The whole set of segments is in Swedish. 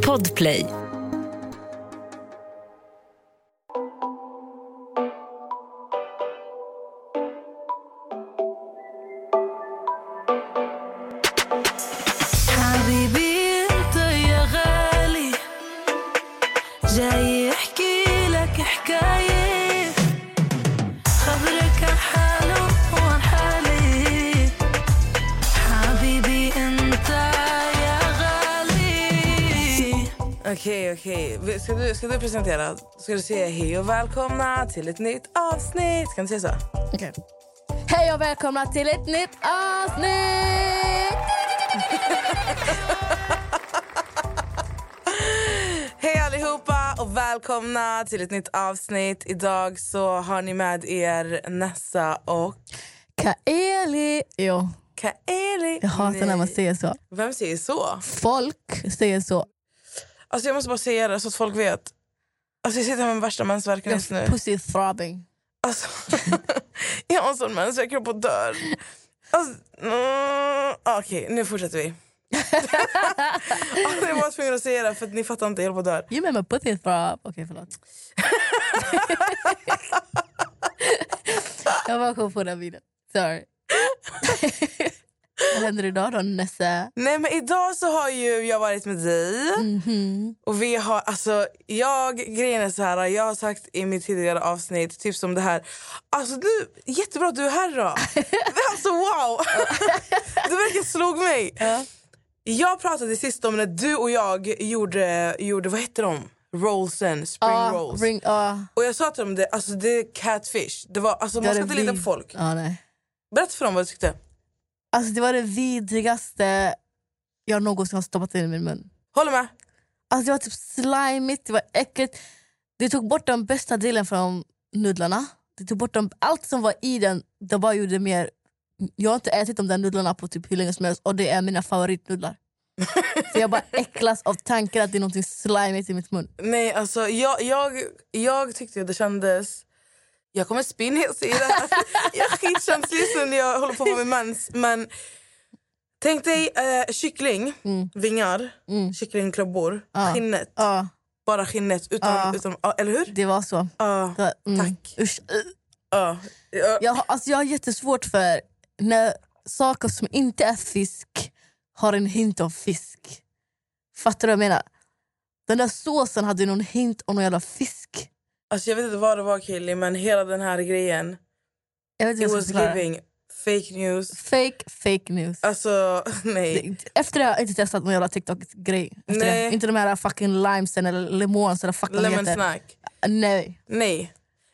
Podplay. Ska du, ska presentera? Ska du säga hej och välkomna till ett nytt avsnitt? Kan du säga så? Okej. Hej och välkomna till ett nytt avsnitt! Hej allihopa och välkomna till ett nytt avsnitt. Idag så har ni med er Nessa och Kaeli. Jo, Kaeli. jag hatar när man säger så. Vem säger så? Folk säger så. Alltså jag måste bara säga det så att folk vet. Alltså jag sitter här med värsta mensvärken just nu. Pussy throbbing. Alltså, jag har en sån mens, jag och dör. Alltså, mm, Okej, nu fortsätter vi. alltså, jag var tvungen att säga det för att ni fattar inte, jag på dör. You remember pussy throb? Okej, förlåt. jag bara kom på den videon. Sorry. Vad händer idag då, Nessa? Nej men idag så har ju jag varit med dig Mhm. och vi har, alltså jag, grejen är så här, jag har sagt i mitt tidigare avsnitt, typ som det här, alltså du, jättebra att du är här då. alltså wow! du verkligen slog mig. Ja. Jag pratade sist om när du och jag gjorde, gjorde vad heter de? Rollsen, spring Ah, rolls. ring, ah. Och jag sa till dem det, alltså det är catfish. Det var, alltså, man ska inte lita på folk. Nej. Berätta för dem vad du tyckte. Alltså, det var det vidrigaste jag någonsin har stoppat in i min mun. Håller med? Alltså det var typ slimigt, det var äckligt. Det tog bort den bästa delen från nudlarna. Det tog bort dem, allt som var i den, det bara gjorde mer... Jag har inte ätit de där nudlarna på typ hur länge som helst och det är mina favoritnudlar. Så jag bara äcklas av tanken att det är något slimigt i mitt mun. Nej, alltså jag, jag, jag tyckte det kändes... Jag kommer spinna jag säger det här. Jag är skitkänslig när jag håller på med mens. Men tänk dig eh, kyckling, vingar, kycklingklubbor, Ja. skinnet. Ja, Bara skinnet, utan, Ja. utan, eller hur? det var så. Ja, Det var, mm, tack. Usch. ja. Ja. Jag, alltså jag har jättesvårt för när saker som inte är fisk har en hint av fisk. Fattar du vad jag menar? Den där såsen hade någon hint om någon jävla fisk. Alltså, jag vet inte vad det var Killy, men hela den här grejen, Jag vet inte it was förklara. giving fake news. Fake, fake news. Alltså, nej. Efter det har jag inte testat någon jävla TikTok-grej. Inte de här fucking limesen eller lemons eller fuck vad de Lemon heter. snack. Nej, Nej.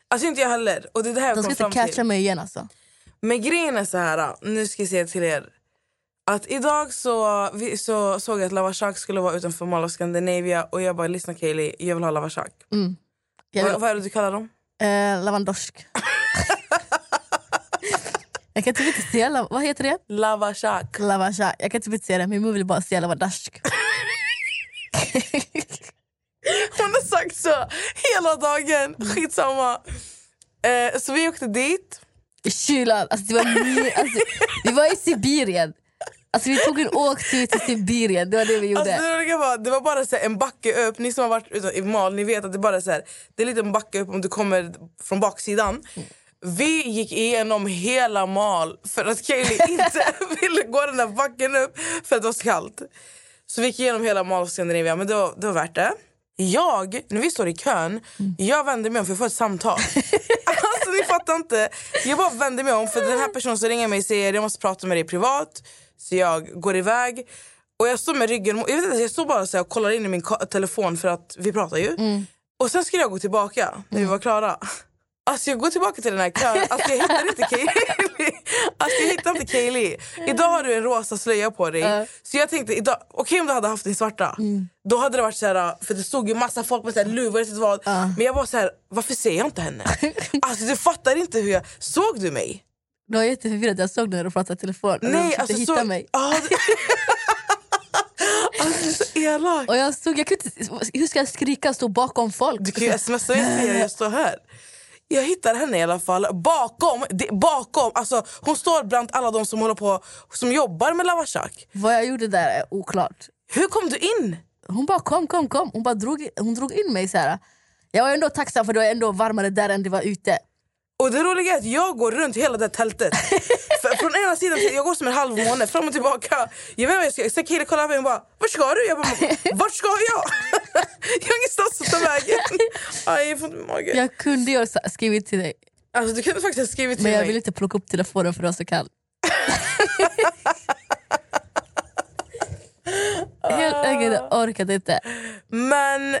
Alltså inte jag heller. Och det är det här jag de ska inte catcha till. mig igen alltså. Men grejen är så här, nu ska jag säga till er. Att idag så, vi, så såg jag att Lava Shack skulle vara utanför Mall of Scandinavia och jag bara lyssna Kaeli, jag vill ha Lava Shack. Vad, vad är det du kallar dem? eh, lavandorsk. jag kan typ inte säga, lav- vad heter det? Lava Shack. Lavasha. Jag kan typ inte säga det, min mun vill bara säga lavadashk. Hon har sagt så hela dagen, skitsamma. Eh, så vi åkte dit. I kylan, alltså det var alltså, vi var i Sibirien. Alltså vi tog en åktur till Sibirien, det var det vi gjorde. Alltså, det, var bara, det var bara så här, en backe upp, ni som har varit ute i Mal ni vet att det bara så här, det är lite en backe upp om du kommer från baksidan. Vi gick igenom hela Mal för att Kaeli inte ville gå den där backen upp för att det var så kallt. Så vi gick igenom hela Mall of Scandinavia men det var, det var värt det. Jag, när vi står i kön, jag vänder mig om för att få ett samtal. alltså ni fattar inte. Jag bara vänder mig om för den här personen som ringer mig säger jag måste prata med dig privat. Så jag går iväg. Och jag står med ryggen jag, vet inte, jag står bara så här och kollar in i min telefon för att vi pratar ju. Och sen skulle jag gå tillbaka när vi var klara. Alltså jag går tillbaka till den här kön, alltså jag hittar inte Kaylee. Alltså jag hittar inte Kaylee. Idag har du en rosa slöja på dig. Så jag tänkte, idag, okej om du hade haft din svarta. Då hade det varit så här, för det stod ju massa folk med så här luvor, inte vad. Men jag var så här, varför ser jag inte henne? Alltså du fattar inte hur jag, såg du mig? Du var jätteförvirrad, jag såg dig när du pratade i telefon. Nej, Nej, alltså hitta så... mig. Ah, alltså du så elak. Och jag stod, jag kunde inte, hur ska jag skrika och stå bakom folk? Du kan ju smsa mig jag står här. Jag hittar henne i alla fall bakom, det, bakom alltså hon står bland alla de som håller på som jobbar med Lavashak. Vad jag gjorde där är oklart. Hur kom du in? Hon bara kom, kom, kom. Hon, bara drog, hon drog in mig. Så här. Jag var ändå tacksam för det var ändå varmare där än det var ute. Och det roliga är att jag går runt hela det tältet. Från ena sidan jag går som en halv måne fram och tillbaka. Jag vet inte jag ska, sen killen kollar på mig och bara Vart ska du? Jag bara Vart ska jag? jag har ingenstans att ta vägen. Aj, jag får inte mage. Jag kunde ju ha skrivit till dig Alltså, du kunde faktiskt ha skrivit till men jag mig. ville inte plocka upp telefonen för det var så kallt. Helt enkelt, jag orkade inte. Men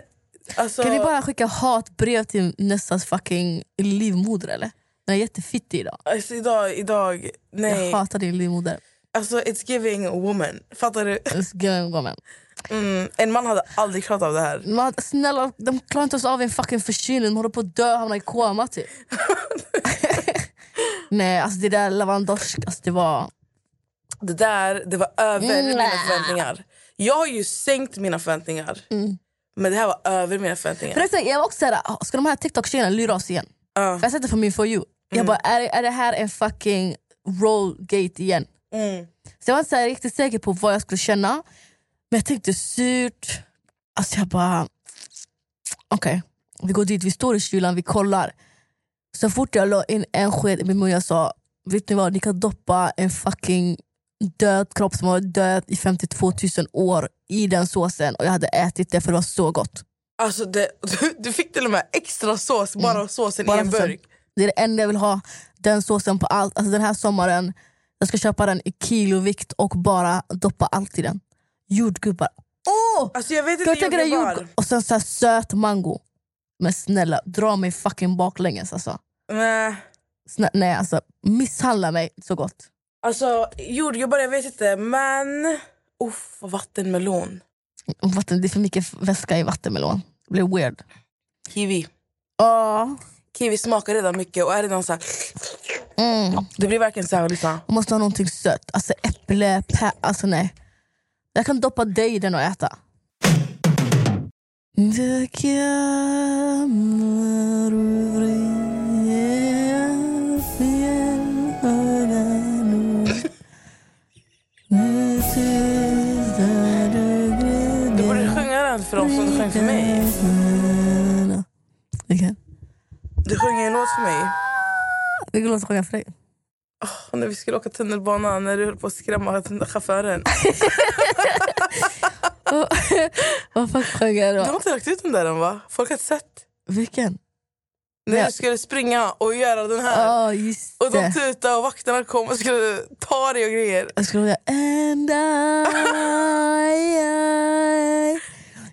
alltså, Kan ni bara skicka hatbrev till Nessas fucking livmoder eller? Den är jättefittig idag. alltså idag, idag, nej. Jag hatar din livmoder. Alltså it's giving woman. Fattar du? Let's go, woman. Mm, en man hade aldrig klarat av det här. Man, snälla, de klarar inte ens av en fucking förkylning. De håller på att dö och hamna i koma typ. Nej, alltså det där Lewandowski, alltså det var... Det där det var över Mm. mina förväntningar. Jag har ju sänkt mina förväntningar. Men det här var över mina förväntningar. Förresten, jag var också såhär, "Ah, ska de här TikTok-tjejerna lura oss igen? För jag sätter för min for you. Jag bara, är, är det här en fucking rollgate igen? Mm. Så jag var inte så riktigt säker på vad jag skulle känna. Men jag tänkte surt. Alltså jag bara, okej. Vi går dit, vi står i kylan, vi kollar. Så fort jag la in en sked i min mun jag sa, vet ni vad, ni kan doppa en fucking död kropp som har dött i 52 000 år i den såsen och jag hade ätit det för det var så gott. Alltså det, du, du fick till och med extra sås, bara av såsen Mm. Bara i en burk. Det är det enda jag vill ha, den såsen på allt. Alltså den här sommaren, jag ska köpa den i kilovikt och bara doppa allt i den. Jordgubbar. Åh! Alltså jag vet jag inte tänka dig jordgubbar. jordgubb och sen så här söt mango. Men snälla, dra mig fucking baklänges alltså. Nej. Snä, nej alltså, misshandla mig så gott. Alltså jordgubbar, jag vet inte men... Uff, vattenmelon. Vatten, det är för mycket väska i vattenmelon. Det blir weird. Kiwi. Åh. Kiwi smakar redan mycket och är redan så här, Mm. Det blir verkligen så här liksom. Man måste ha någonting sött. Alltså äpple, pä, alltså nej. Jag kan doppa dig i den och äta. Det kommer den för dem som du sjöng för mig. Vilken? Du sjunger en låt för mig. Vilken låt sjunger jag för dig? Och när vi skulle åka tunnelbana när du höll på att skrämma chauffören. Vad fan sjöng jag Du har då? inte lagt ut den där än va? Folk har inte sett. Vilken? När Ja. du skulle springa och göra den här. Just Och de tutade och vakterna kom och skulle ta dig och grejer. Jag skulle sjunga And I, I.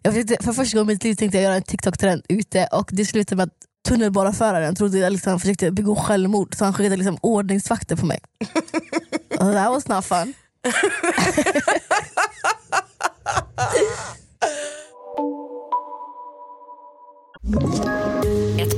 Jag försökte, för första gången i mitt liv tänkte jag göra en TikTok-trend ute och det slutade med att tunnelbaneföraren trodde jag liksom försökte begå självmord så han skickade liksom ordningsvakter på mig. That was not fun.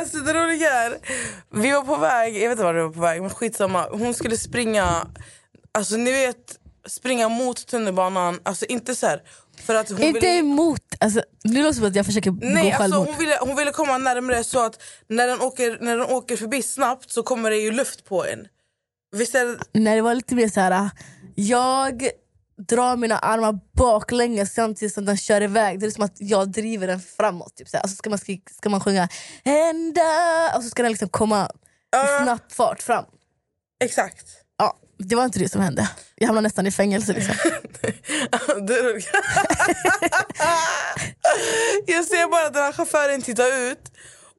Alltså det roliga är, vi var på väg, jag vet inte var vi var på väg men skitsamma. Hon skulle springa, alltså ni vet springa mot tunnelbanan, alltså inte så här, för att hon Inte ville, emot, alltså, det låter som att jag försöker Nej, alltså självmord. hon, ville, hon ville komma närmare så att när den, åker, när den åker förbi snabbt så kommer det ju luft på en. Visst är det, Nej, det var lite mer så här. jag drar mina armar baklänges samtidigt som den kör iväg. Det är som att jag driver den framåt. Typ, så här. Och så ska man, skri- ska man sjunga hända och så ska den liksom komma i snabb fart fram. exakt. Ja, det var inte det som hände. Jag hamnade nästan i fängelse. Liksom. Jag ser bara att den här chauffören tittar ut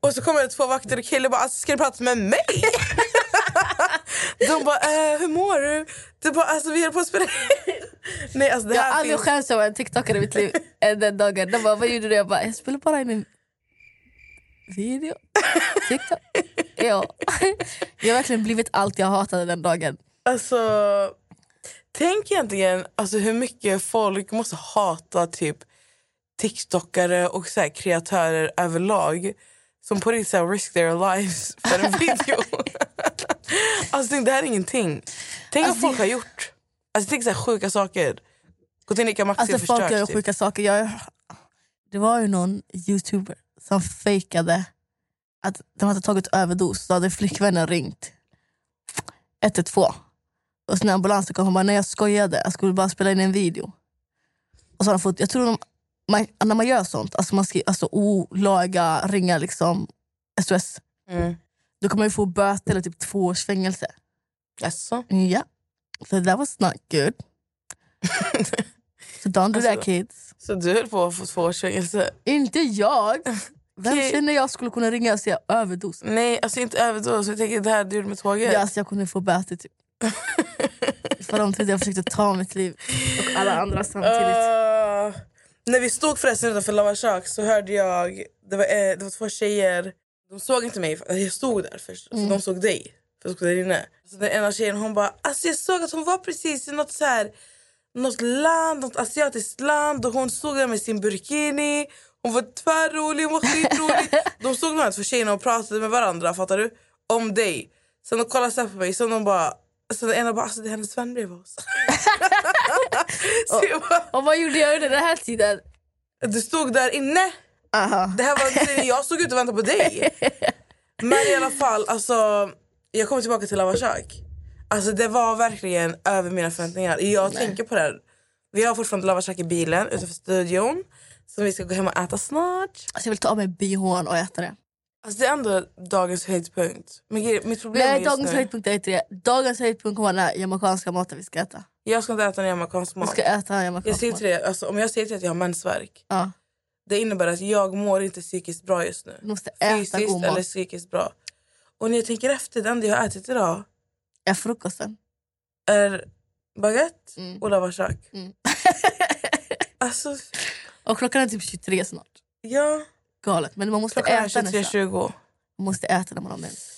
och så kommer det två vakter och killen bara alltså, “ska du prata med mig?” De bara eh, “hur mår du?” Det bara, alltså, “Vi höll på att spela Nej alltså det Jag har aldrig finns... skämts över en TikTokare i mitt liv än den dagen. De bara, vad gjorde du? Jag bara, jag spelade bara in en... Video. TikTok. ja. Jag har verkligen blivit allt jag hatade den dagen. Alltså, tänk egentligen alltså, hur mycket folk måste hata typ tiktokare och så här, kreatörer överlag som på riktigt risk their lives för en video. alltså, det här är ingenting. Tänk Alltså, vad folk har gjort. Alltså, tänk så här, sjuka saker. Gått in i Ica Maxi Alltså och folk förstört. gör typ. sjuka saker. Jag, det var ju någon youtuber som fejkade att de hade tagit överdos. Så hade flickvännen ringt 112. Och så när ambulansen kom, hon bara, nej jag skojade. Jag skulle bara spela in en video. Och så har de fått, jag tror de, man, när man gör sånt, alltså man ska alltså olaga ringa liksom SOS. Mm. Då kan man ju få böter eller typ två års fängelse. Jaså? Ja. So that was not good. so don't do that Alltså- kids. Så du höll på att få två års fängelse? Inte jag. Vem Okej. känner jag skulle kunna ringa och säga överdos? Nej, alltså inte överdos. Jag tänker det här du gjorde med tåget. Ja, alltså jag kunde få böter typ. För de trodde jag försökte ta mitt liv och alla andra samtidigt. Ah, när vi stod förresten utanför Lava Shark så hörde jag, det var, eh, det var två tjejer, de såg inte mig, jag stod där först, så de såg dig. För jag stod där inne. Så den ena tjejen hon bara, alltså jag såg att hon var precis i något så här, något land, något asiatiskt land och hon stod där med sin burkini. Hon var tvärrolig, hon var skitrolig. de de här två tjejerna och pratade med varandra, fattar du? Om dig. Sen de kollade så på mig, sen de bara, så den ena bara, alltså det är hennes vän bredvid oss. jag bara, Och vad gjorde jag under den här tiden? du stod där inne. Aha. Det här var, jag stod ute och väntade på dig. Men i alla fall, alltså, jag kommer tillbaka till Lava Shark. Alltså, det var verkligen över mina förväntningar. Jag tänker på det här. Vi har fortfarande Lava Shark i bilen utanför studion. Som vi ska gå hem och äta snart. Alltså jag vill ta av mig bhn och äta det. Alltså, det är ändå dagens höjdpunkt. Men mitt problem Nej, dagens nu, höjdpunkt är inte det. Dagens höjdpunkt kommer den jamaicanska maten vi ska äta. jag ska inte äta någon jamaicansk mat. ska äta Jag jamaicansk säger mat. till dig, alltså, om jag säger till att jag har mensvärk. Ja. Det innebär att jag mår inte psykiskt bra just nu. Du måste äta Fysiskt god eller mat. psykiskt bra. Och när jag tänker efter, det enda jag har ätit idag Är frukosten. är baguette Mm. och lavashak. Mm. Alltså, Och klockan är typ 23 snart. ja. Galet. Men man måste Klockan äta nästan. 23.20. Man måste äta när man har mens.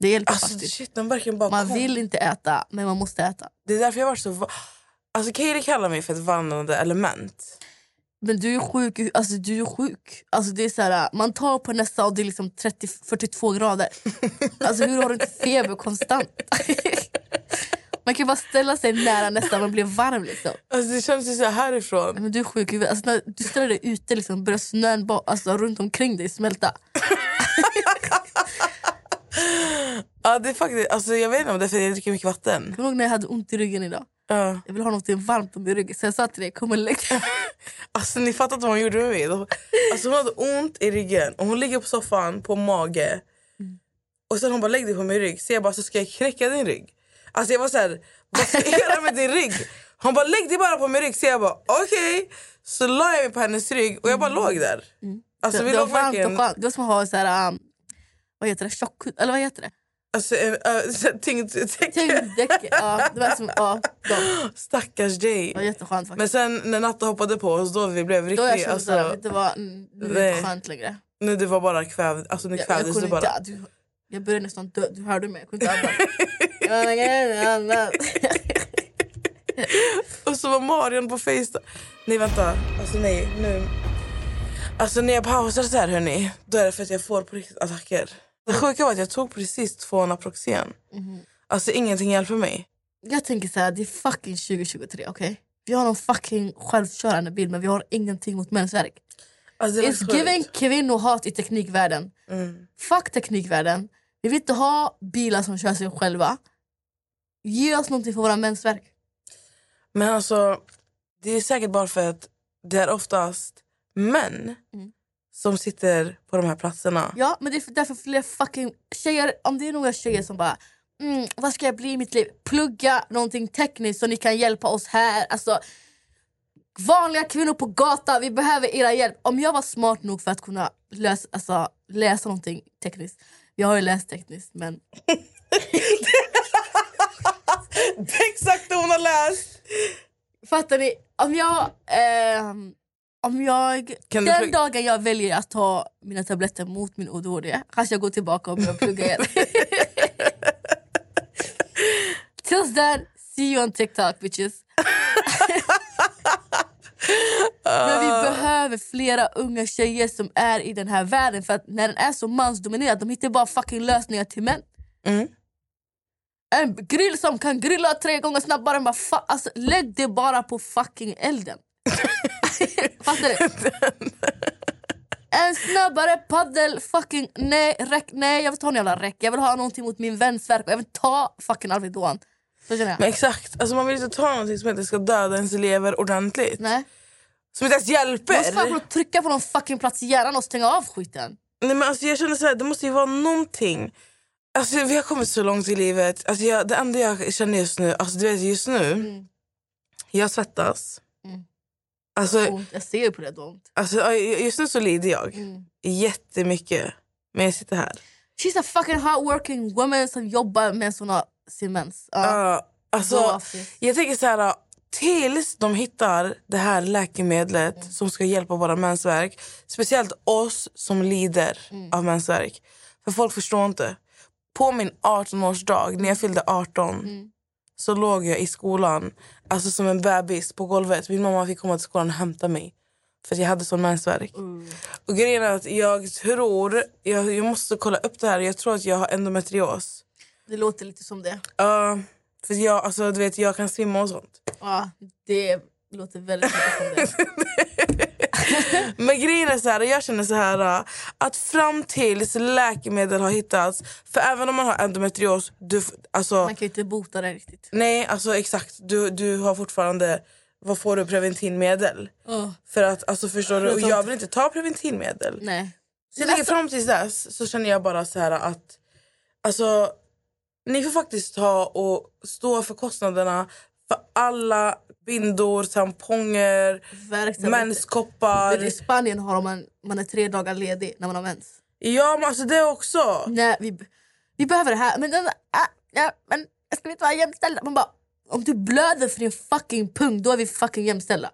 Det hjälper Alltså faktiskt. shit, verkligen bara Man kom. vill inte äta, men man måste äta. Det är därför jag var så... va- Alltså Kaeli kallar mig för ett vandrande element. Men du är sjuk. Alltså, du är sjuk. Alltså, det är så här, man tar på nästa och det är liksom 30, 42 grader. Alltså, hur har du inte feber konstant? man kan bara ställa sig nära nästa och bli varm. Liksom. Alltså det känns ju så här härifrån. Men du är sjuk alltså, när du ställer dig ute liksom, börjar snön ba- alltså, runt omkring dig smälta. Ja, det är faktiskt, alltså, jag vet inte om det är för att jag dricker mycket vatten. Kommer du ihåg när jag hade ont i ryggen idag? Ja. Jag vill ha något varmt om i ryggen. Så jag sa till dig, kom och lägg. Alltså ni fattar inte vad hon gjorde med mig. Alltså, hon hade ont i ryggen och hon ligger på soffan på mage. Och sen hon bara lägg dig på min rygg. Så jag bara så ska jag knäcka din rygg. Alltså jag var så här, vad ska jag göra med din rygg? Hon bara lägg dig bara på min rygg. Så jag bara okej. Så la jag mig på hennes rygg och jag bara låg där. Alltså det, vi det var låg varmt och skönt. Det var som att ha så här, um, vad heter det? tjockhud. Eller vad heter det? Alltså en uh, tyngddäck. Tyngddäck. ja, det var som, ja, de. Stackars dig. Det var jätteskönt faktiskt. Men sen när Natta hoppade på oss då vi blev Då jag riktigt... kände såhär, Alltså, det var, mm, det Nej. inte skönt längre. nu det var bara kvävd. Alltså nu Jag, jag kvävdes du bara. inte, du, jag började nästan dö. Du hörde mig. Jag kunde inte andas. Och så var Marion på Facetime. Nej vänta, alltså nej nu. Alltså när jag pausar så här hörni, då är det för att jag får på riktigt attacker. Det sjuka var att jag tog precis två Naproxen. Alltså ingenting hjälper mig. jag tänker så här, det är fucking 2023, okej? Vi har någon fucking självkörande bil men vi har ingenting mot mensvärk. Alltså, It's giving kvinnohat i teknikvärlden. Mm. Fuck teknikvärlden. Vi vill inte ha bilar som kör sig själva. Ge oss någonting för våra mensvärk. Men alltså, det är säkert bara för att det är oftast män Mm. Som sitter på de här platserna. Ja, men det är därför fler fucking tjejer, om det är några tjejer som bara mm, vad ska jag bli i mitt liv? Plugga någonting tekniskt så ni kan hjälpa oss här. Alltså, vanliga kvinnor på gatan, vi behöver era hjälp. Om jag var smart nog för att kunna läsa, alltså, läsa någonting tekniskt. Jag har ju läst tekniskt men Det är exakt det hon har läst! fattar ni? Om jag, ehm, Om jag, Kan den dagen jag väljer att ta mina tabletter mot min ADHD kanske jag går tillbaka och börjar plugga igen. Tills then, see you on TikTok bitches. Men vi behöver flera unga tjejer som är i den här världen för att när den är så mansdominerad de hittar bara fucking lösningar till män. Mm. En grill som kan grilla tre gånger snabbare än bara fa- alltså, lägg det bara på fucking elden. Fattar du? En snabbare paddel, fucking nej, räck, nej jag vill ta en jävla räck. Jag vill ha någonting mot min och jag vill ta fucking Alvedon. Så känner jag. Men exakt, alltså man vill inte ta någonting som inte ska döda ens elever ordentligt. Nej. Som inte ens Du måste fan hjälper. trycka på någon fucking plats i hjärnan och stänga av skiten. Nej, men alltså, jag känner så här, det måste ju vara någonting. Alltså, vi har kommit så långt i livet. Alltså, jag, det enda jag känner just nu, alltså, du vet just nu, jag svettas. Alltså, Ont. Jag ser ju på det, ont. alltså, just nu så lider jag Mm. jättemycket. Men jag sitter här. She's a fucking hardworking woman som jobbar med såna simens. Ja. Ja, alltså, jag tänker så här, tills de hittar det här läkemedlet Mm. som ska hjälpa våra mensvärk. Speciellt oss som lider Mm. av mensvärk. För folk förstår inte. På min 18-årsdag, när jag fyllde 18 Mm. Så låg jag i skolan alltså som en bebis på golvet. Min mamma fick komma till skolan och hämta mig. För jag hade sån mensvärk. Mm. Och grejen är att jag tror, jag, jag måste kolla upp det här, jag tror att jag har endometrios. Det låter lite som det. Ja, för jag, alltså, du vet, jag kan svimma och sånt. Ja, det låter väldigt mycket som det. Men grejen är så här, jag känner så här äh, att fram tills läkemedel har hittats, för även om man har endometrios, du, alltså, Man kan ju inte bota det riktigt. nej alltså exakt, du, du har fortfarande, vad får du, preventivmedel? Ja. För att alltså förstår du, och jag vill inte ta preventivmedel. Nej. Så tänker fram tills dess så känner jag bara så här att, alltså ni får faktiskt ta och stå för kostnaderna för alla bindor, tamponger, menskoppar. Men I Spanien har man, man är tre dagar ledig när man har mens. Ja men alltså det också. Nej, vi, vi behöver det här. Men, den, ah, ja, men ska vi inte vara jämställda? Man bara, om du blöder för din fucking pung, då är vi fucking jämställda.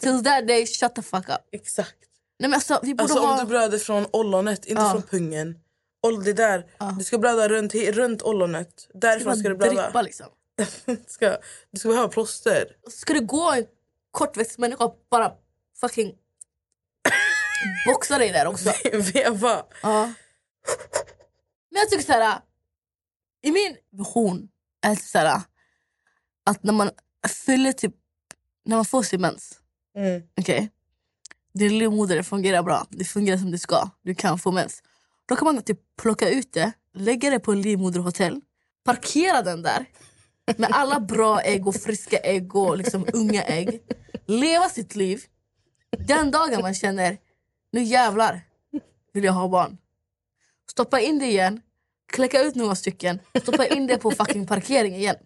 Till that day, shut the fuck up. Exakt. Nej, men alltså, vi borde Alltså ha... om du blöder från ollonet, inte Ja. från pungen. Oll, det där. Du ska blöda runt, runt ollonet. Därifrån ska du blöda. drippa liksom. Ska, du ska behöva plåster. Ska du gå en kortväxt människa och bara fucking boxa dig där också? Veva. Ja. Men jag tycker så här. I min vision är det så här att när man fyller typ när man får sin mens, Mm. okej? Din livmoder fungerar bra, det fungerar som det ska, du kan få mens. Då kan man typ plocka ut det, lägga det på en livmoderhotell, parkera den där med alla bra ägg och friska ägg och liksom unga ägg. Leva sitt liv. Den dagen man känner, nu jävlar vill jag ha barn. Stoppa in det igen, kläcka ut några stycken, stoppa in det på fucking parkering igen.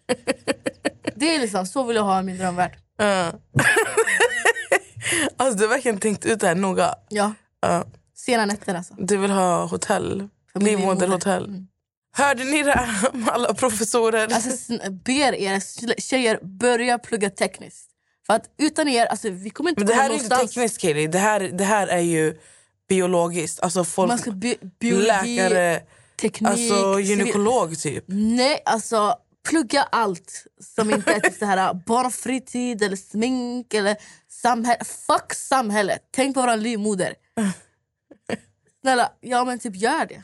Det är liksom, så vill jag ha min drömvärld. Ja. alltså du har verkligen tänkt ut det här noga. Ja, Ja. sena nätter alltså. Du vill ha hotell. Livmoderhotell. livmoder. Mm. Hörde ni det här om alla professorer? Alltså ber er tjejer börja plugga tekniskt. För att utan er, alltså vi kommer inte Men det här är inte tekniskt Kaeli. Det här, det här är ju biologiskt. Alltså folk, Man ska bi biologi, läkare, teknik, alltså gynekolog typ. Nej, alltså plugga allt som inte är typ så här barnfritid eller smink eller samhälle. Fuck samhället. Tänk på våran livmoder. Snälla, ja men typ gör det.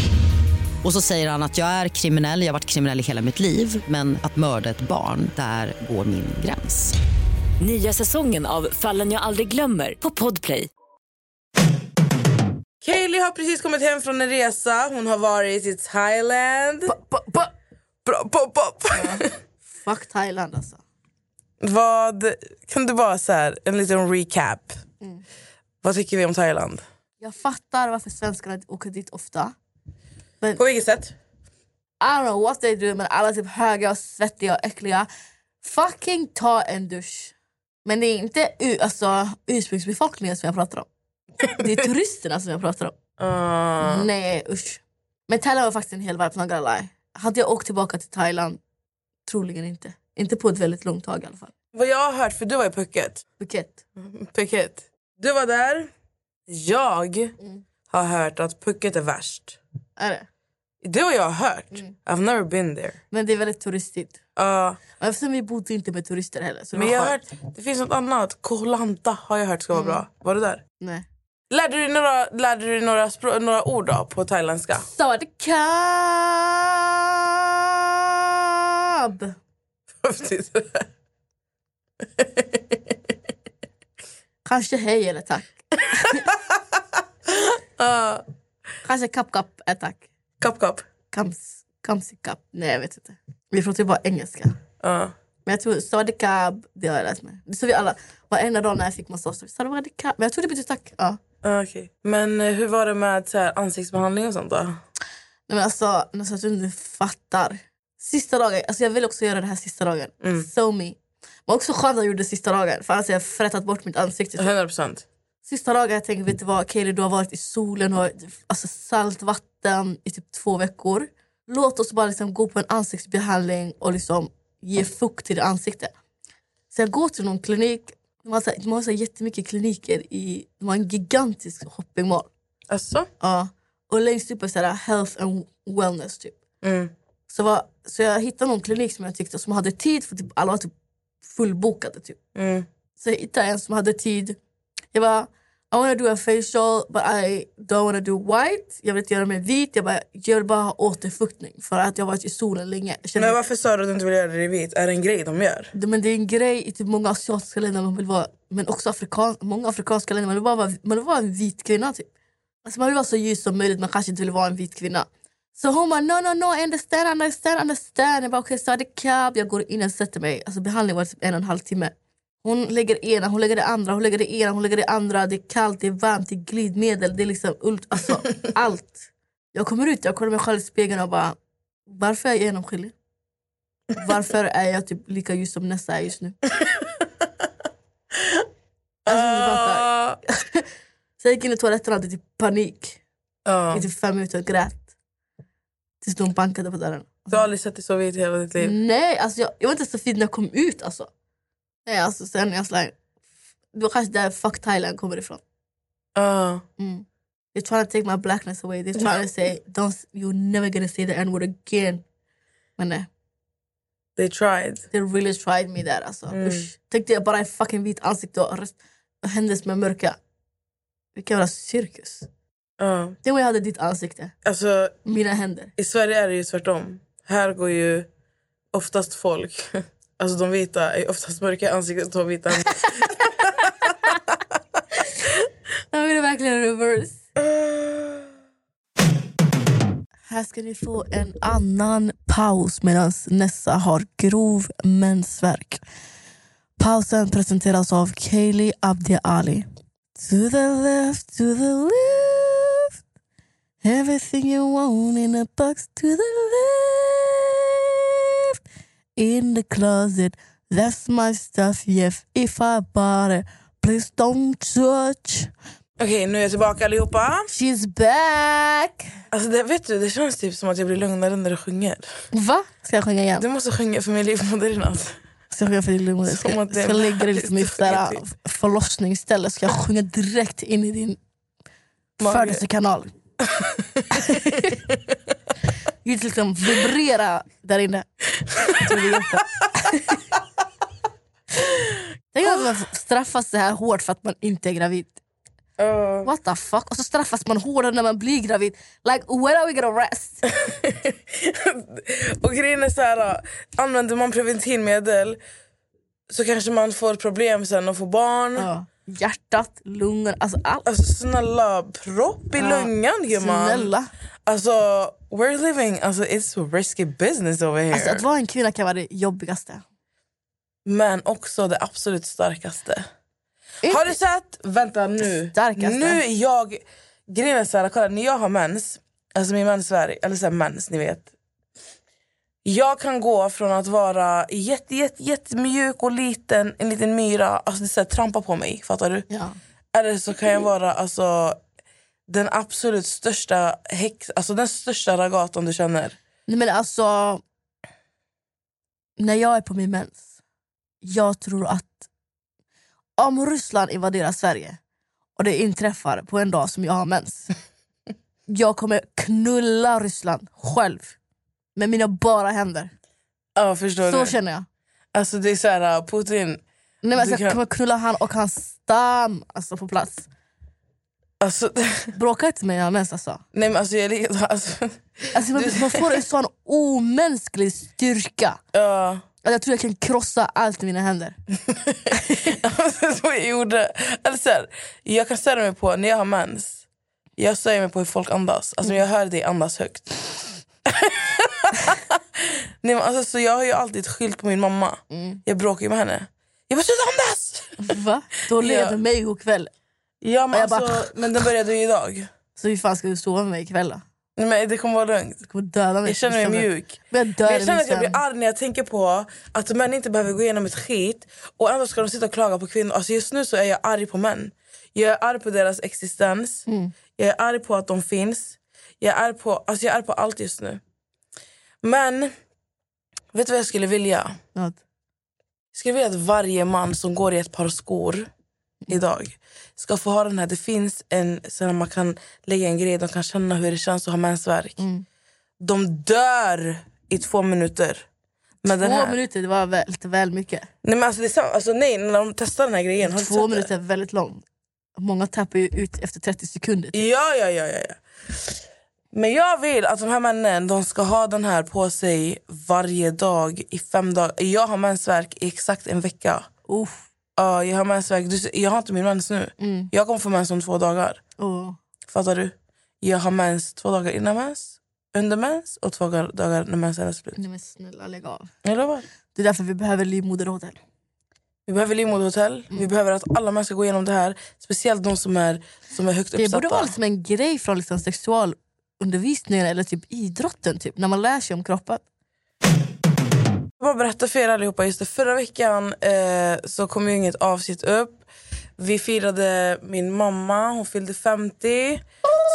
Och så säger han att jag är kriminell, jag har varit kriminell i hela mitt liv men att mörda ett barn, där går min gräns. Nya säsongen av Fallen jag aldrig glömmer på Podplay. Kaeli har precis kommit hem från en resa. Hon har varit i Thailand. Bra. Fuck Thailand alltså. Vad, kan du bara så här, en liten recap. Mm. Vad tycker vi om Thailand? Jag fattar varför svenskarna åker dit ofta. På vilket sätt? I don't know what they do men alla är typ höga och svettiga och äckliga. Fucking ta en dusch. Men det är inte alltså, ursprungsbefolkningen som jag pratar om. Det är turisterna som jag pratar om. Uh, Nej usch. Men Thailand var faktiskt en hel vibe, not gonna lie. Hade jag åkt tillbaka till Thailand? Troligen inte. Inte på ett väldigt långt tag i alla fall. vad jag har hört, för du var i Phuket. Phuket. Phuket. Du var där. Jag har hört att Phuket är värst. Är det? Det har jag hört. I've never been there. Men det är väldigt turistigt. Uh, Eftersom vi bodde inte med turister heller. Så men jag har hört, det finns något annat. Koh Lanta har jag hört ska vara bra. Var du där? Nej. Lärde du dig några, lärde du några, spro- några ord då, på thailändska? Sawadikab! Vad betyder det? Kanske hej eller tack. Kanske kapp kapp är tack. Kapp kapp. Kams, kamsi kapp. Nej jag vet inte. Vi pratar ju bara engelska. Uh. Men jag tror sawadikab, det har jag lärt mig. Det sa vi alla. Varenda dag när jag fick massage. Sawadikab. Men jag tror det betyder tack. Ja. Ah, okej. Men eh, hur var det med så här, ansiktsbehandling och sånt då? Nej, men alltså, alltså, jag tror inte du fattar. Sista dagen, alltså jag vill också göra det här sista dagen. So me. Men också skönt att jag gjorde det sista dagen. För annars hade jag frättat bort mitt ansikte. 100 procent. Sista dagen jag tänkte, vet du vad Kaeli du har varit i solen och alltså, saltvatten i typ två veckor. Låt oss bara liksom gå på en ansiktsbehandling och liksom ge fukt till ditt ansikte. Så jag går till någon klinik. De har, så här, de har så här jättemycket kliniker. I, de har en gigantisk shoppingmall. Alltså? Ja. Och längst upp är så här health and wellness typ. Mm. Så, var, så jag hittade någon klinik som jag tyckte som hade tid för typ, alla var typ fullbokade. Typ. Mm. Så jag hittade en som hade tid. Jag bara, I wanna do a facial but I don't wanna do white. Jag vill inte göra mig vit. Jag, bara, jag vill bara ha återfuktning för att jag har varit i solen länge. Känner, Men varför sa du att du inte vill göra det vit? Är det en grej de gör? det, men det är en grej i typ många asiatiska länder, man vill vara, men också afrikan, många afrikanska länder. Man vill bara vara, man vill vara en vit kvinna. Typ. Alltså man vill vara så ljus som möjligt men kanske inte vill vara en vit kvinna. Så hon bara no no no understand understand understand. Jag bara okej okay, så cab. Jag går in och sätter mig. Alltså behandlingen var typ en och en halv timme. Hon lägger ena, hon lägger det andra, hon lägger det ena, hon lägger det andra. Det är kallt, det är varmt, det är glidmedel, det är liksom ult, alltså allt. Jag kommer ut, jag kollar mig själv i spegeln och bara varför är jag genomskinlig? Varför är jag typ lika ljus som Nessa är just nu? Alltså. Ah. Så jag gick in i toaletten och hade typ panik. Ja. I typ fem minuter och grät. Tills de bankade på dörren. Du har aldrig sett dig så vit hela ditt liv? Nej, alltså jag, jag var inte så fin när jag kom ut. Alltså. Nej, alltså sen jag slang. Det var kanske där fuck Thailand kommer ifrån. Ah. Mm. They're trying to take my blackness away. They're trying to say Don't, you're never gonna say the n-word again. Men nej, They tried. they really tried me där. Alltså. Usch. Tänk dig bara en fucking vit ansikte och som är mörka. Vilken jävla cirkus. Ah. Tänk om jag hade ditt ansikte, Alltså, mina händer. I Sverige är det ju tvärtom. Här går ju oftast folk... Alltså de vita är oftast mörka i ansiktet och vita händer. Jag vill verkligen reverse. Här ska ni få en annan paus medan Nessa har grov mensvärk. Pausen presenteras av Kaylee Abdi Ali. To the left, to the left Everything you want in a box to the left In the closet, that's my stuff, yes If I bought it, please don't touch Okej, nu är jag tillbaka allihopa. She's back! Alltså det, vet du, det känns typ som att jag blir lugnare när du sjunger. Va? Ska jag sjunga igen? Du måste sjunga för min livmodernatt. Ska jag sjunga för din livmoder? Ska, ska jag lägga dig liksom i typ. förlossningsställe? Ska jag sjunga direkt in i din födelsekanal? Just liksom vibrera där inne. Tänk att man straffas så här hårt för att man inte är gravid. Uh, What the fuck? Och så straffas man hårdare när man blir gravid. Like when are we gonna rest? och grejen är så här, använder man preventivmedel så kanske man får problem sen att få barn. Ja. Hjärtat, lungorna, alltså allt. Alltså snälla, propp i Ja, lungan gumman. Snälla. Alltså, we're living, alltså it's risky business over here. Alltså, att vara en kvinna kan vara det jobbigaste. Men också det absolut starkaste. Inte- Har du sett, vänta nu. Starkaste? Nu är jag, grejen är så här, kolla när jag har mens, alltså min mensvärk, eller så här mens ni vet. Jag kan gå från att vara jätte, jätte, jättemjuk och liten, en liten myra, alltså det så här, trampa på mig, fattar du? Ja. Eller så kan jag vara alltså, den absolut största häx, alltså den största ragatan du känner. Nej, men alltså, när jag är på min mens, jag tror att om Ryssland invaderar Sverige och det inträffar på en dag som jag har mens, jag kommer knulla Ryssland själv med mina bara händer. Ja, förstår Så du? känner jag. Alltså det är så här, Putin, Nej, men alltså, Du Jag kan- kommer knulla han och hans stam alltså, på plats. Alltså, Bråka inte med mig mens alltså. nej men alltså jag lika- alltså, alltså man, man får en sån omänsklig styrka. ja. Att jag tror jag kan krossa allt i mina händer. så jag gjorde. Eller så här, jag kan störa mig på, när jag har mens, jag stör mig på hur folk andas. Alltså jag hör dig andas högt. Nej, men alltså, så jag har ju alltid skyllt på min mamma. Jag bråkar ju med henne. Jag bara sluta andas! Va? Då leder Ja. mig god kväll. Ja, men, jag bara- alltså, men den började ju idag. Så hur fan ska du sova med mig ikväll då? Nej, men det kommer vara lugnt. Du kommer döda mig. Jag känner mig mjuk. Jag jag känner att jag blir arg när jag tänker på att män inte behöver gå igenom ett skit och ändå ska de sitta och klaga på kvinnor. Alltså just nu så är jag arg på män. Jag är arg på deras existens. Mm. Jag är arg på att de finns. Jag är på, alltså jag är på allt just nu. Men, vet du vad jag skulle vilja? Något. Jag skulle vilja att varje man som går i ett par skor idag ska få ha den här, det finns en, så man kan lägga en grej, de kan känna hur det känns att ha mensvärk. Mm. De dör i två minuter. Med den Två här. minuter det var väl, väl mycket. Nej, men alltså, det är alltså, nej, när de testar den här grejen. Två minuter är väldigt långt. Många tappar ju ut efter 30 sekunder. Det? Ja, ja, ja, ja, ja. Men jag vill att de här männen de ska ha den här på sig varje dag i fem dagar. Jag har mensvärk i exakt en vecka. Uff. Ja, jag har mensvärk. Jag har inte min mens nu. Mm. Jag kommer få mens om två dagar. Oh. Fattar du? Jag har mens två dagar innan mens, under mens och två dagar när mensen är slut. Nej men snälla lägg av. Eller vad? Det är därför vi behöver livmoderhotell. Vi behöver livmoderhotell. Mm. Vi behöver att alla män ska gå igenom det här. Speciellt de som är, som är högt Det uppsatta. borde vara liksom en grej från liksom sexualundervisningen eller typ idrotten, typ, när man lär sig om kroppen. Jag bara berätta för er allihopa, just det, förra veckan eh, så kom ju inget avsnitt upp. Vi firade min mamma, hon fyllde 50.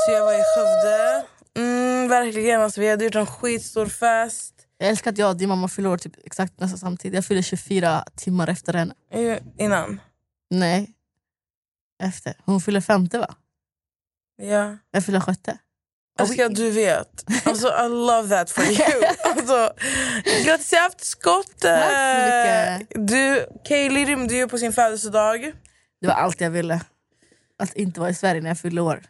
Så jag var i Skövde. Mm, verkligen, alltså, vi hade gjort en skitstor fest. Jag älskar att jag och din mamma fyller år typ exakt nästan samtidigt. Jag fyller 24 timmar efter henne. Innan. Nej. Efter. Hon fyller femte va? Ja. Jag fyller sjätte. Att du vet. Alltså, I love that for you. Alltså, grattis i efterskott. Tack så Eh, mycket. Du, Kaylee rymde ju på sin födelsedag. Det var allt jag ville. Att inte vara i Sverige när jag fyllde år.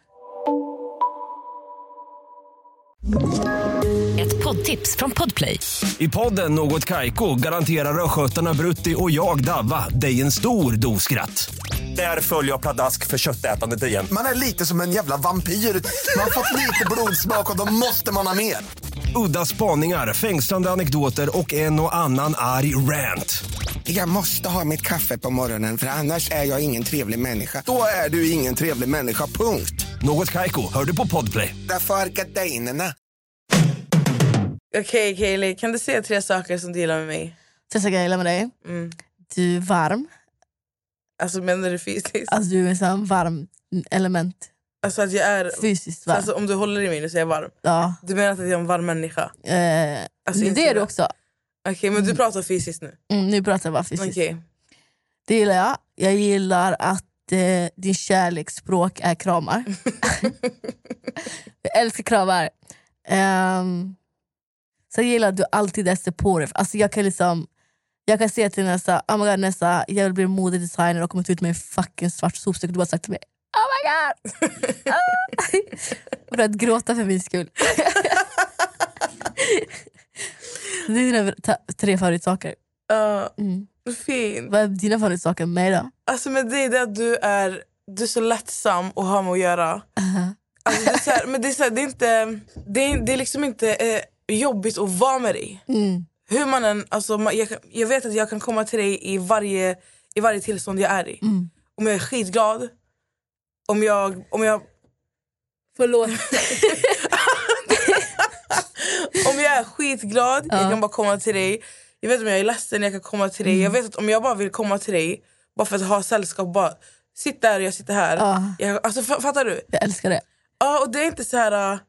Ett poddtips från Podplay. I podden Något Kaiko garanterar östgötarna Brutti och jag, Davva, dig en stor dos skratt. Där följer jag pladask för köttätandet igen. Man är lite som en jävla vampyr. Man har fått lite blodsmak och då måste man ha mer. Udda spaningar, fängslande anekdoter och en och annan arg rant. Jag måste ha mitt kaffe på morgonen för annars är jag ingen trevlig människa. Då är du ingen trevlig människa, punkt. Något Kaiko, hör du på Podplay. Därför är gardinerna. Okej Kaylee, kan du säga tre saker som du gillar med mig? Sen ska jag gilla med dig. Mm. Du är varm. Alltså menar du fysiskt? Alltså du är en sån varm element. Alltså att jag är... Fysiskt varm. Alltså, om du håller i mig nu så är jag varm. ja. Du menar att jag är en varm människa? Eh, Alltså, det är du också. Okej, men du pratar fysiskt nu? Mm, nu pratar jag bara fysiskt. Okej. Det gillar jag. Jag gillar att eh, din kärleksspråk är kramar. jag älskar kramar. Um, sen gillar jag att du alltid är supportive. Alltså jag kan liksom jag kan säga till Nessa, oh my god Nessa, jag vill bli modedesigner och kommit ut med en fucking svart sopsäck du har sagt till mig oh my god! Ah. och börjat gråta för min skull. det är dina tre favoritsaker. Mm. Fint. Vad är dina favoritsaker med mig då? Alltså med dig det är att du är, du är så lättsam att ha med att göra. Alltså, det är så här, men det är, så här, det är inte, det är, det är liksom inte eh, jobbigt att vara med dig. Mm. Hur man än, alltså, jag, jag vet att jag kan komma till dig i varje, i varje tillstånd jag är i. Mm. Om jag är skitglad, om jag, om jag Förlåt. om jag är skitglad, jag Ja. kan bara komma till dig. Jag vet om jag är ledsen, jag kan komma till dig. Mm. Jag vet att om jag bara vill komma till dig, bara för att ha sällskap, bara sitt där och jag sitter här. Ja. Jag, alltså, fa- fattar du? Jag älskar det. Ja, och det är inte så här... äh,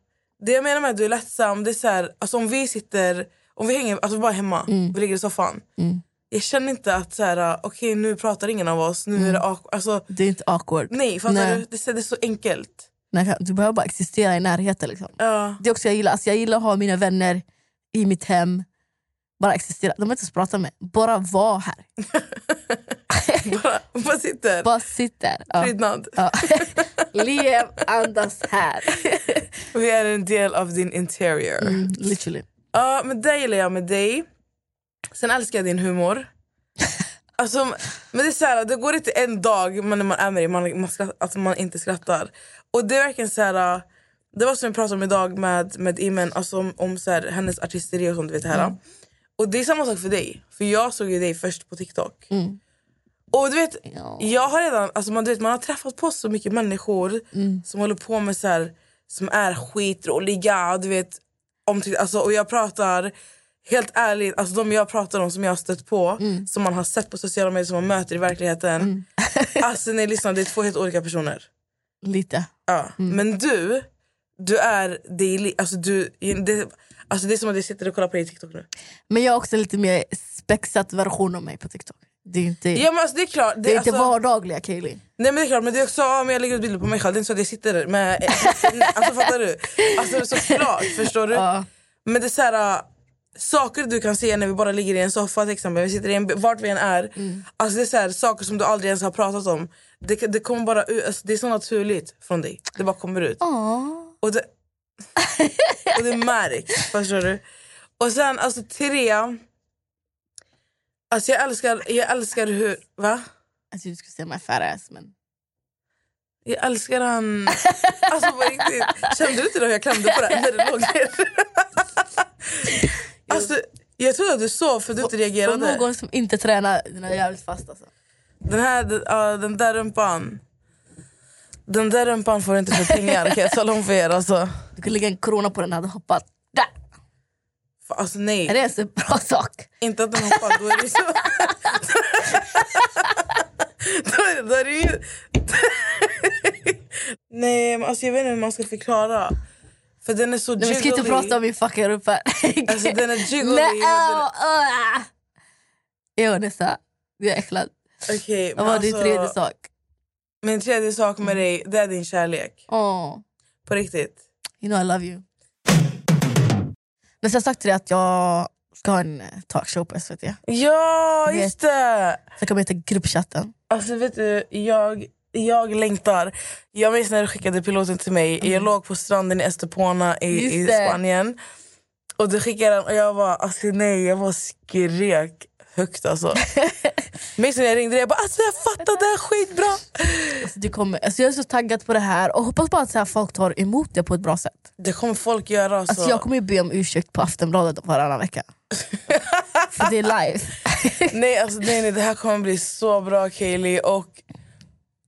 Det jag menar med att du är lättsam, det är så här, alltså om vi sitter, om vi hänger alltså bara hemma, Mm. vi ligger i soffan. Jag känner inte att så här, äh, okej nu pratar ingen av oss, nu är det. Alltså, Det är inte awkward. nej, fattar Nej. du? Det, det är så enkelt. Nej, Du behöver bara existera i närheten. Liksom. Ja. Det är också jag gillar. Alltså, jag gillar att ha mina vänner i mitt hem. Bara existera. De behöver inte ens prata med. Bara vara här. bara, bara sitter. Bara sitt där. Ja. Prydnad. Ja. Lev, andas här. Vi är en del av din interior. Mm, literally. Ja, men det gillar jag med dig. Sen älskar jag din humor. Alltså, men det är så här, det går inte en dag när man är med dig man, man skratt, att man inte skrattar. Och det är verkligen så här, det var som vi pratade om idag med, med Imen, alltså om, om så här, hennes artisteri och sånt. Vet här. Och det är samma sak för dig. För jag såg ju dig först på TikTok. Mm. Och du vet, Ja. jag har redan, alltså man, du vet, man har träffat på så mycket människor Mm. som håller på med så här, som är skitroliga. Du vet, om, alltså, och jag pratar helt ärligt, alltså de jag pratar om som jag har stött på, Mm. som man har sett på sociala medier, som man möter i verkligheten. alltså nej, lyssna, det är två helt olika personer. Lite. Ja. Mm. Men du, du är daily, alltså, du, det, alltså det är som att jag sitter och kollar på dig i TikTok nu. Men jag har också lite mer spexat version av mig på TikTok. Det är inte, Ja, men alltså, det är klart. Det, det är inte alltså, vardagliga Kaeli. Nej men det är klart, men det är också, ja, men jag lägger ut bilder på mig själv, det är inte så att jag sitter med... alltså fattar du? Alltså såklart, förstår du? Ja. Men det är så här, saker du kan se när vi bara ligger i en soffa till exempel, vi sitter i en, vart vi än är. Alltså det är så här, saker som du aldrig ens har pratat om. Det, det kommer bara alltså, det är så naturligt från dig. Det bara kommer ut. Och det, och det märks, förstår du? Och sen alltså tre, alltså jag älskar, jag älskar hur, va? Trodde du skulle säga fat ass men... Jag älskar han... Alltså på riktigt. Kände du inte hur jag klämde på det när det låg ner? Alltså, jag trodde att du sov för att du inte För reagerade. någon som inte tränar, den är jävligt fast alltså. Den, här, den, ja, den där rumpan. Den där rumpan får inte för pengar kan jag tala om för er. Alltså, Du kunde lägga en krona på den hade hoppat. Där! Alltså Är nej, det ens en bra sak? inte att den hoppar. Då är det så... då, är, då är det ju... nej, men alltså, jag vet inte hur man ska förklara. För den är så Nej, vi ska inte jiggly. prata om min fucking rumpa. Alltså den är jiggly. Nej, åh, åh. Jo Nessa, jag är äcklad. Okej, Vad var din alltså, tredje sak? Min tredje sak med dig, det är din kärlek. Åh, På riktigt. you know I love you. Men jag har sagt till dig att jag ska ha en eh, talkshow på SVT. Ja, just det! Så kommer heta Gruppchatten. Alltså vet du, jag, jag längtar. Jag minns när du skickade piloten till mig. Jag låg på stranden i Estepona i, Just i det. Spanien. Och du skickade den och jag var, alltså nej, jag var skrek högt alltså. minns när jag ringde dig? Jag bara alltså jag fattar, det här är skitbra. Alltså, det kommer, alltså, jag är så taggad på det här och hoppas bara att så här, folk tar emot det på ett bra sätt. Det kommer folk göra. Alltså. Alltså, jag kommer ju be om ursäkt på Aftonbladet varannan vecka. För det är live. Nej, alltså, nej, nej, det här kommer bli så bra Kaeli. Och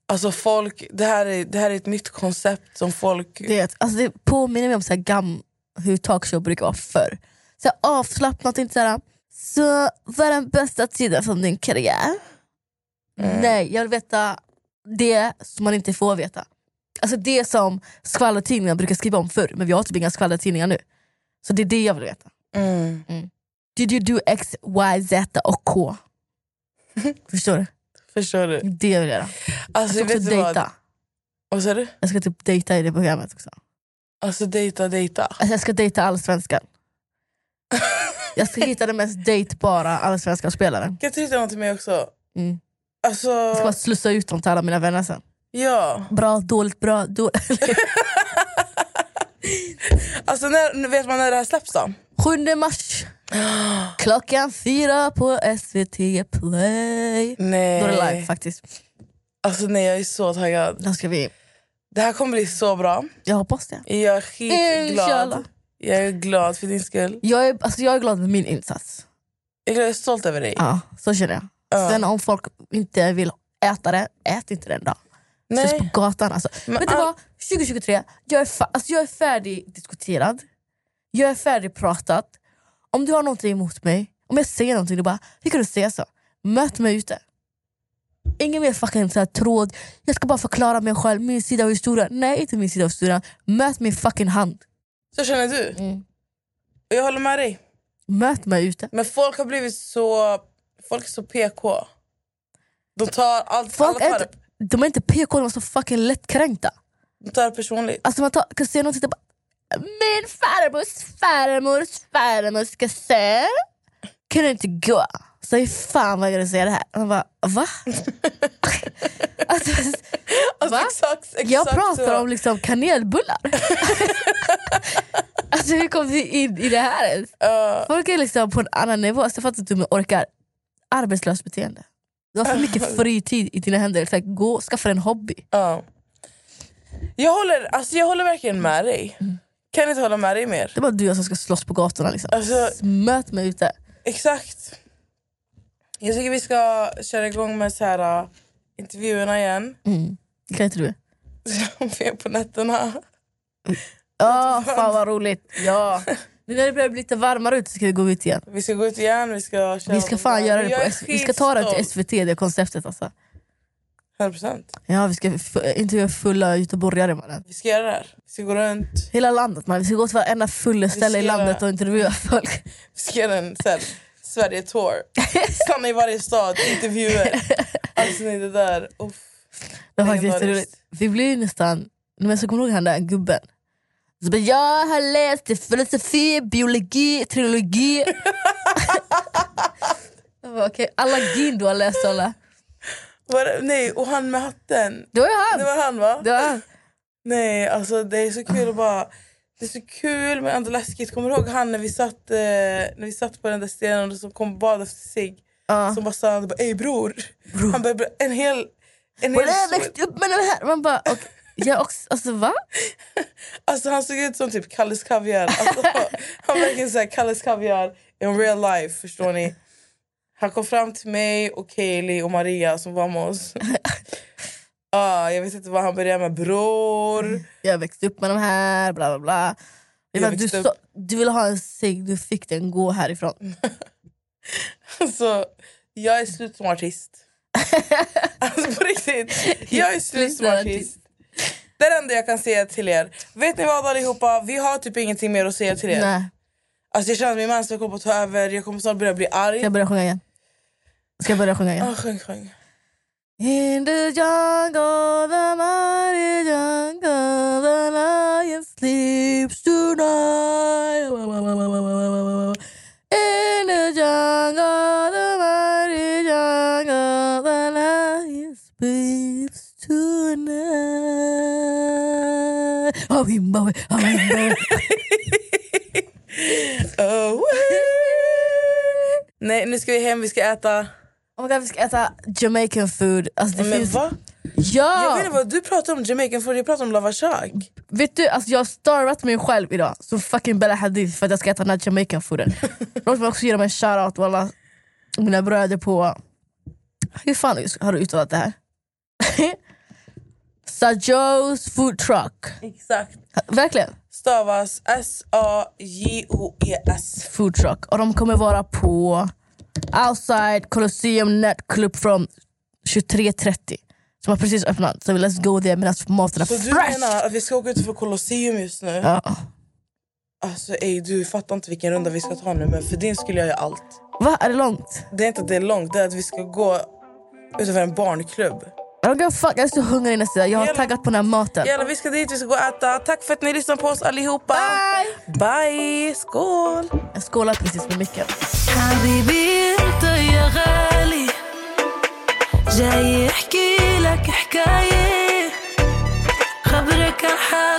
alltså folk, det här, är, det här är ett nytt koncept som folk... Det, alltså, det påminner mig om så här, gam, hur talkshow brukar vara förr. Så här, avslappnat, inte så här, så vad är den bästa tiden från din karriär? Nej, jag vill veta det som man inte får veta. Alltså det som skvallertidningar brukar skriva om förr, men vi har typ inga skvallertidningar nu. Så det är det jag vill veta. Mm. Did you do X, Y, Z och K? Förstår du? Förstår du? Det jag vill göra. Alltså, Jag ska också dejta. Vad sa du? Jag ska typ dejta i det programmet också. Alltså dejta, dejta. Alltså jag ska dejta allsvenskan. Jag ska hitta den mest dejtbara allsvenska spelaren. Kan jag trycka något till mig också? Mm. Alltså, Jag ska bara slussa ut dem till alla mina vänner sen. ja. Bra, dåligt, bra, dåligt. Alltså när, vet man när det här släpps då? 7 mars. Klockan fyra på SVT Play. Nej. Då är det live faktiskt. Alltså nej, jag är så taggad. Då ska vi... Det här kommer bli så bra. Jag hoppas det. Jag är skitglad. Inshallah. Jag är glad för din skull. Jag är, alltså jag är glad med min insats. Jag är stolt över dig. Ja, så känner jag. Ja. Sen om folk inte vill äta det, ät inte den då. Ses på Nej. gatan. Alltså. Men Vet du all- vad? 2023, jag är, fa- alltså jag är färdigdiskuterad. Jag är färdigpratat. Om du har någonting emot mig, om jag säger någonting, du bara hur kan du säga så? Möt mig ute. Ingen mer fucking så här tråd, jag ska bara förklara mig själv, min sida av historien. Nej, inte min sida av historien. Möt min fucking hand. Så känner du? Mm. Och jag håller med dig. Möt mig ute. Men folk har blivit så... Folk är så PK. De tar allt, Folk alla är tar, inte, de är inte PK, de är så fucking lättkränkta. de tar det personligt. Alltså man tar, kan någonting och bara Min farmors farmors farmor ska se Kan du inte gå? Så hur fan vågar du säga det här? Man bara va? Alltså, va? exakt, exakt Jag pratar så. om liksom kanelbullar. alltså hur kom vi in i det här? Ja. Folk är liksom på en annan nivå. Alltså, jag fattar inte hur man orkar. Arbetslöst beteende. Du har för mycket fritid i dina händer. Så här, gå skaffa en hobby. Ja. Jag, håller, alltså, jag håller verkligen med dig. Kan inte hålla med dig mer. Det är bara du och jag som ska slåss på gatorna. Liksom. Alltså, Möt mig ute. exakt. Jag tycker vi ska köra igång med så här, uh, intervjuerna igen. Mm. Kan inte du? Är på nätterna. Ja, fan vad roligt. Ja. Nu när det börjar bli lite varmare ute ska vi gå ut igen. Vi ska gå ut igen. Vi ska, köra Vi ska fan göra det på Vi ska ta det till. SVT, det konceptet alltså. 100%. Ja, vi ska intervjua fulla göteborgare mannen. Vi ska göra det här. Vi ska gå runt. Hela landet man. Vi ska gå till varenda fulla ställe i landet och intervjua folk. Vi ska göra en här, Sverige-tour. Stanna i varje stad, intervjuer. Alltså nej, det där. Uff. Det var faktiskt jätteroligt. Vi blir nästan... Men så kommer du ihåg han där gubben? Så bara, jag har läst filosofi, biologi, trilogi. Jag bara, Okej, alla gin du har läst alla. Var nej, och han med hatten. Det var ju han! Det var han va? Det var han. Nej, alltså det är så kul att bara... Det är så kul men ändå läskigt. Kommer du ihåg han när vi satt, eh, när vi satt på den där stenen och som kom och bad efter sig? Ja. Som bara stannade och bara ey bror. Han bara, en hel... Sol- växte upp med den här. Man bara, och, jag också, alltså va? alltså, han såg ut som typ Kalles Kaviar. Alltså, han verkligen såhär Kalles Kaviar in real life. Förstår ni? Han kom fram till mig och Kaeli och Maria som var med oss. ah, jag vet inte vad han började med. Bror. Jag växte upp med de här, bla bla bla. Bara, du, så, du ville ha en cigg, du fick den, gå härifrån. Alltså, jag är slut som artist. Alltså på riktigt. Jag är slut som artist. Det är det enda jag kan säga till er. Vet ni vad allihopa? Vi har typ ingenting mer att säga till er. Nej, Alltså jag känner att min mens kommer att ta över. Jag kommer snart börja bli arg. ska jag börja sjunga igen? Ska jag börja sjunga igen? Ah, sjung, sjung. In the jungle, the mighty jungle, the lion sleeps tonight. Oh, himba, oh, Nej, nu ska vi hem. Vi ska äta... Oh my God, vi ska äta Jamaican food. Alltså, det Men finns... va? Ja! Jag vet inte vad du pratar om Jamaican food. Jag pratar om lavashag. Vet du, alltså jag har starvat mig själv idag som fucking Bella Hadid för att jag ska äta den här Jamaican fooden. Låt mig också ge dem en shoutout alla mina bröder på... Hur fan har du uttalat det här? Sajos food truck. Exakt. Verkligen. Stavas S-A-J-O-E-S. Food truck. Och de kommer vara på Outside Colosseum Net Club från 23.30. Som har precis öppnat. Så let's go there medan maten är Så du fresh. menar att vi ska åka ut för Colosseum just nu? Ja. Alltså ey, du fattar inte vilken runda vi ska ta nu men för din skulle jag göra allt. Va? Är det långt? Det är inte att det är långt, det är att vi ska gå utanför en barnklubb. I don't give a fuck, jag är så hungrig nästan. Jag har Jävlar. taggat på den här maten. Jävlar, vi ska dit, vi ska gå och äta. Tack för att ni lyssnar på oss allihopa. Bye! Bye! Skål! Jag skålar precis med micken. حبيبي انت يا غالي جاي احكي لك حكاية خبرك عن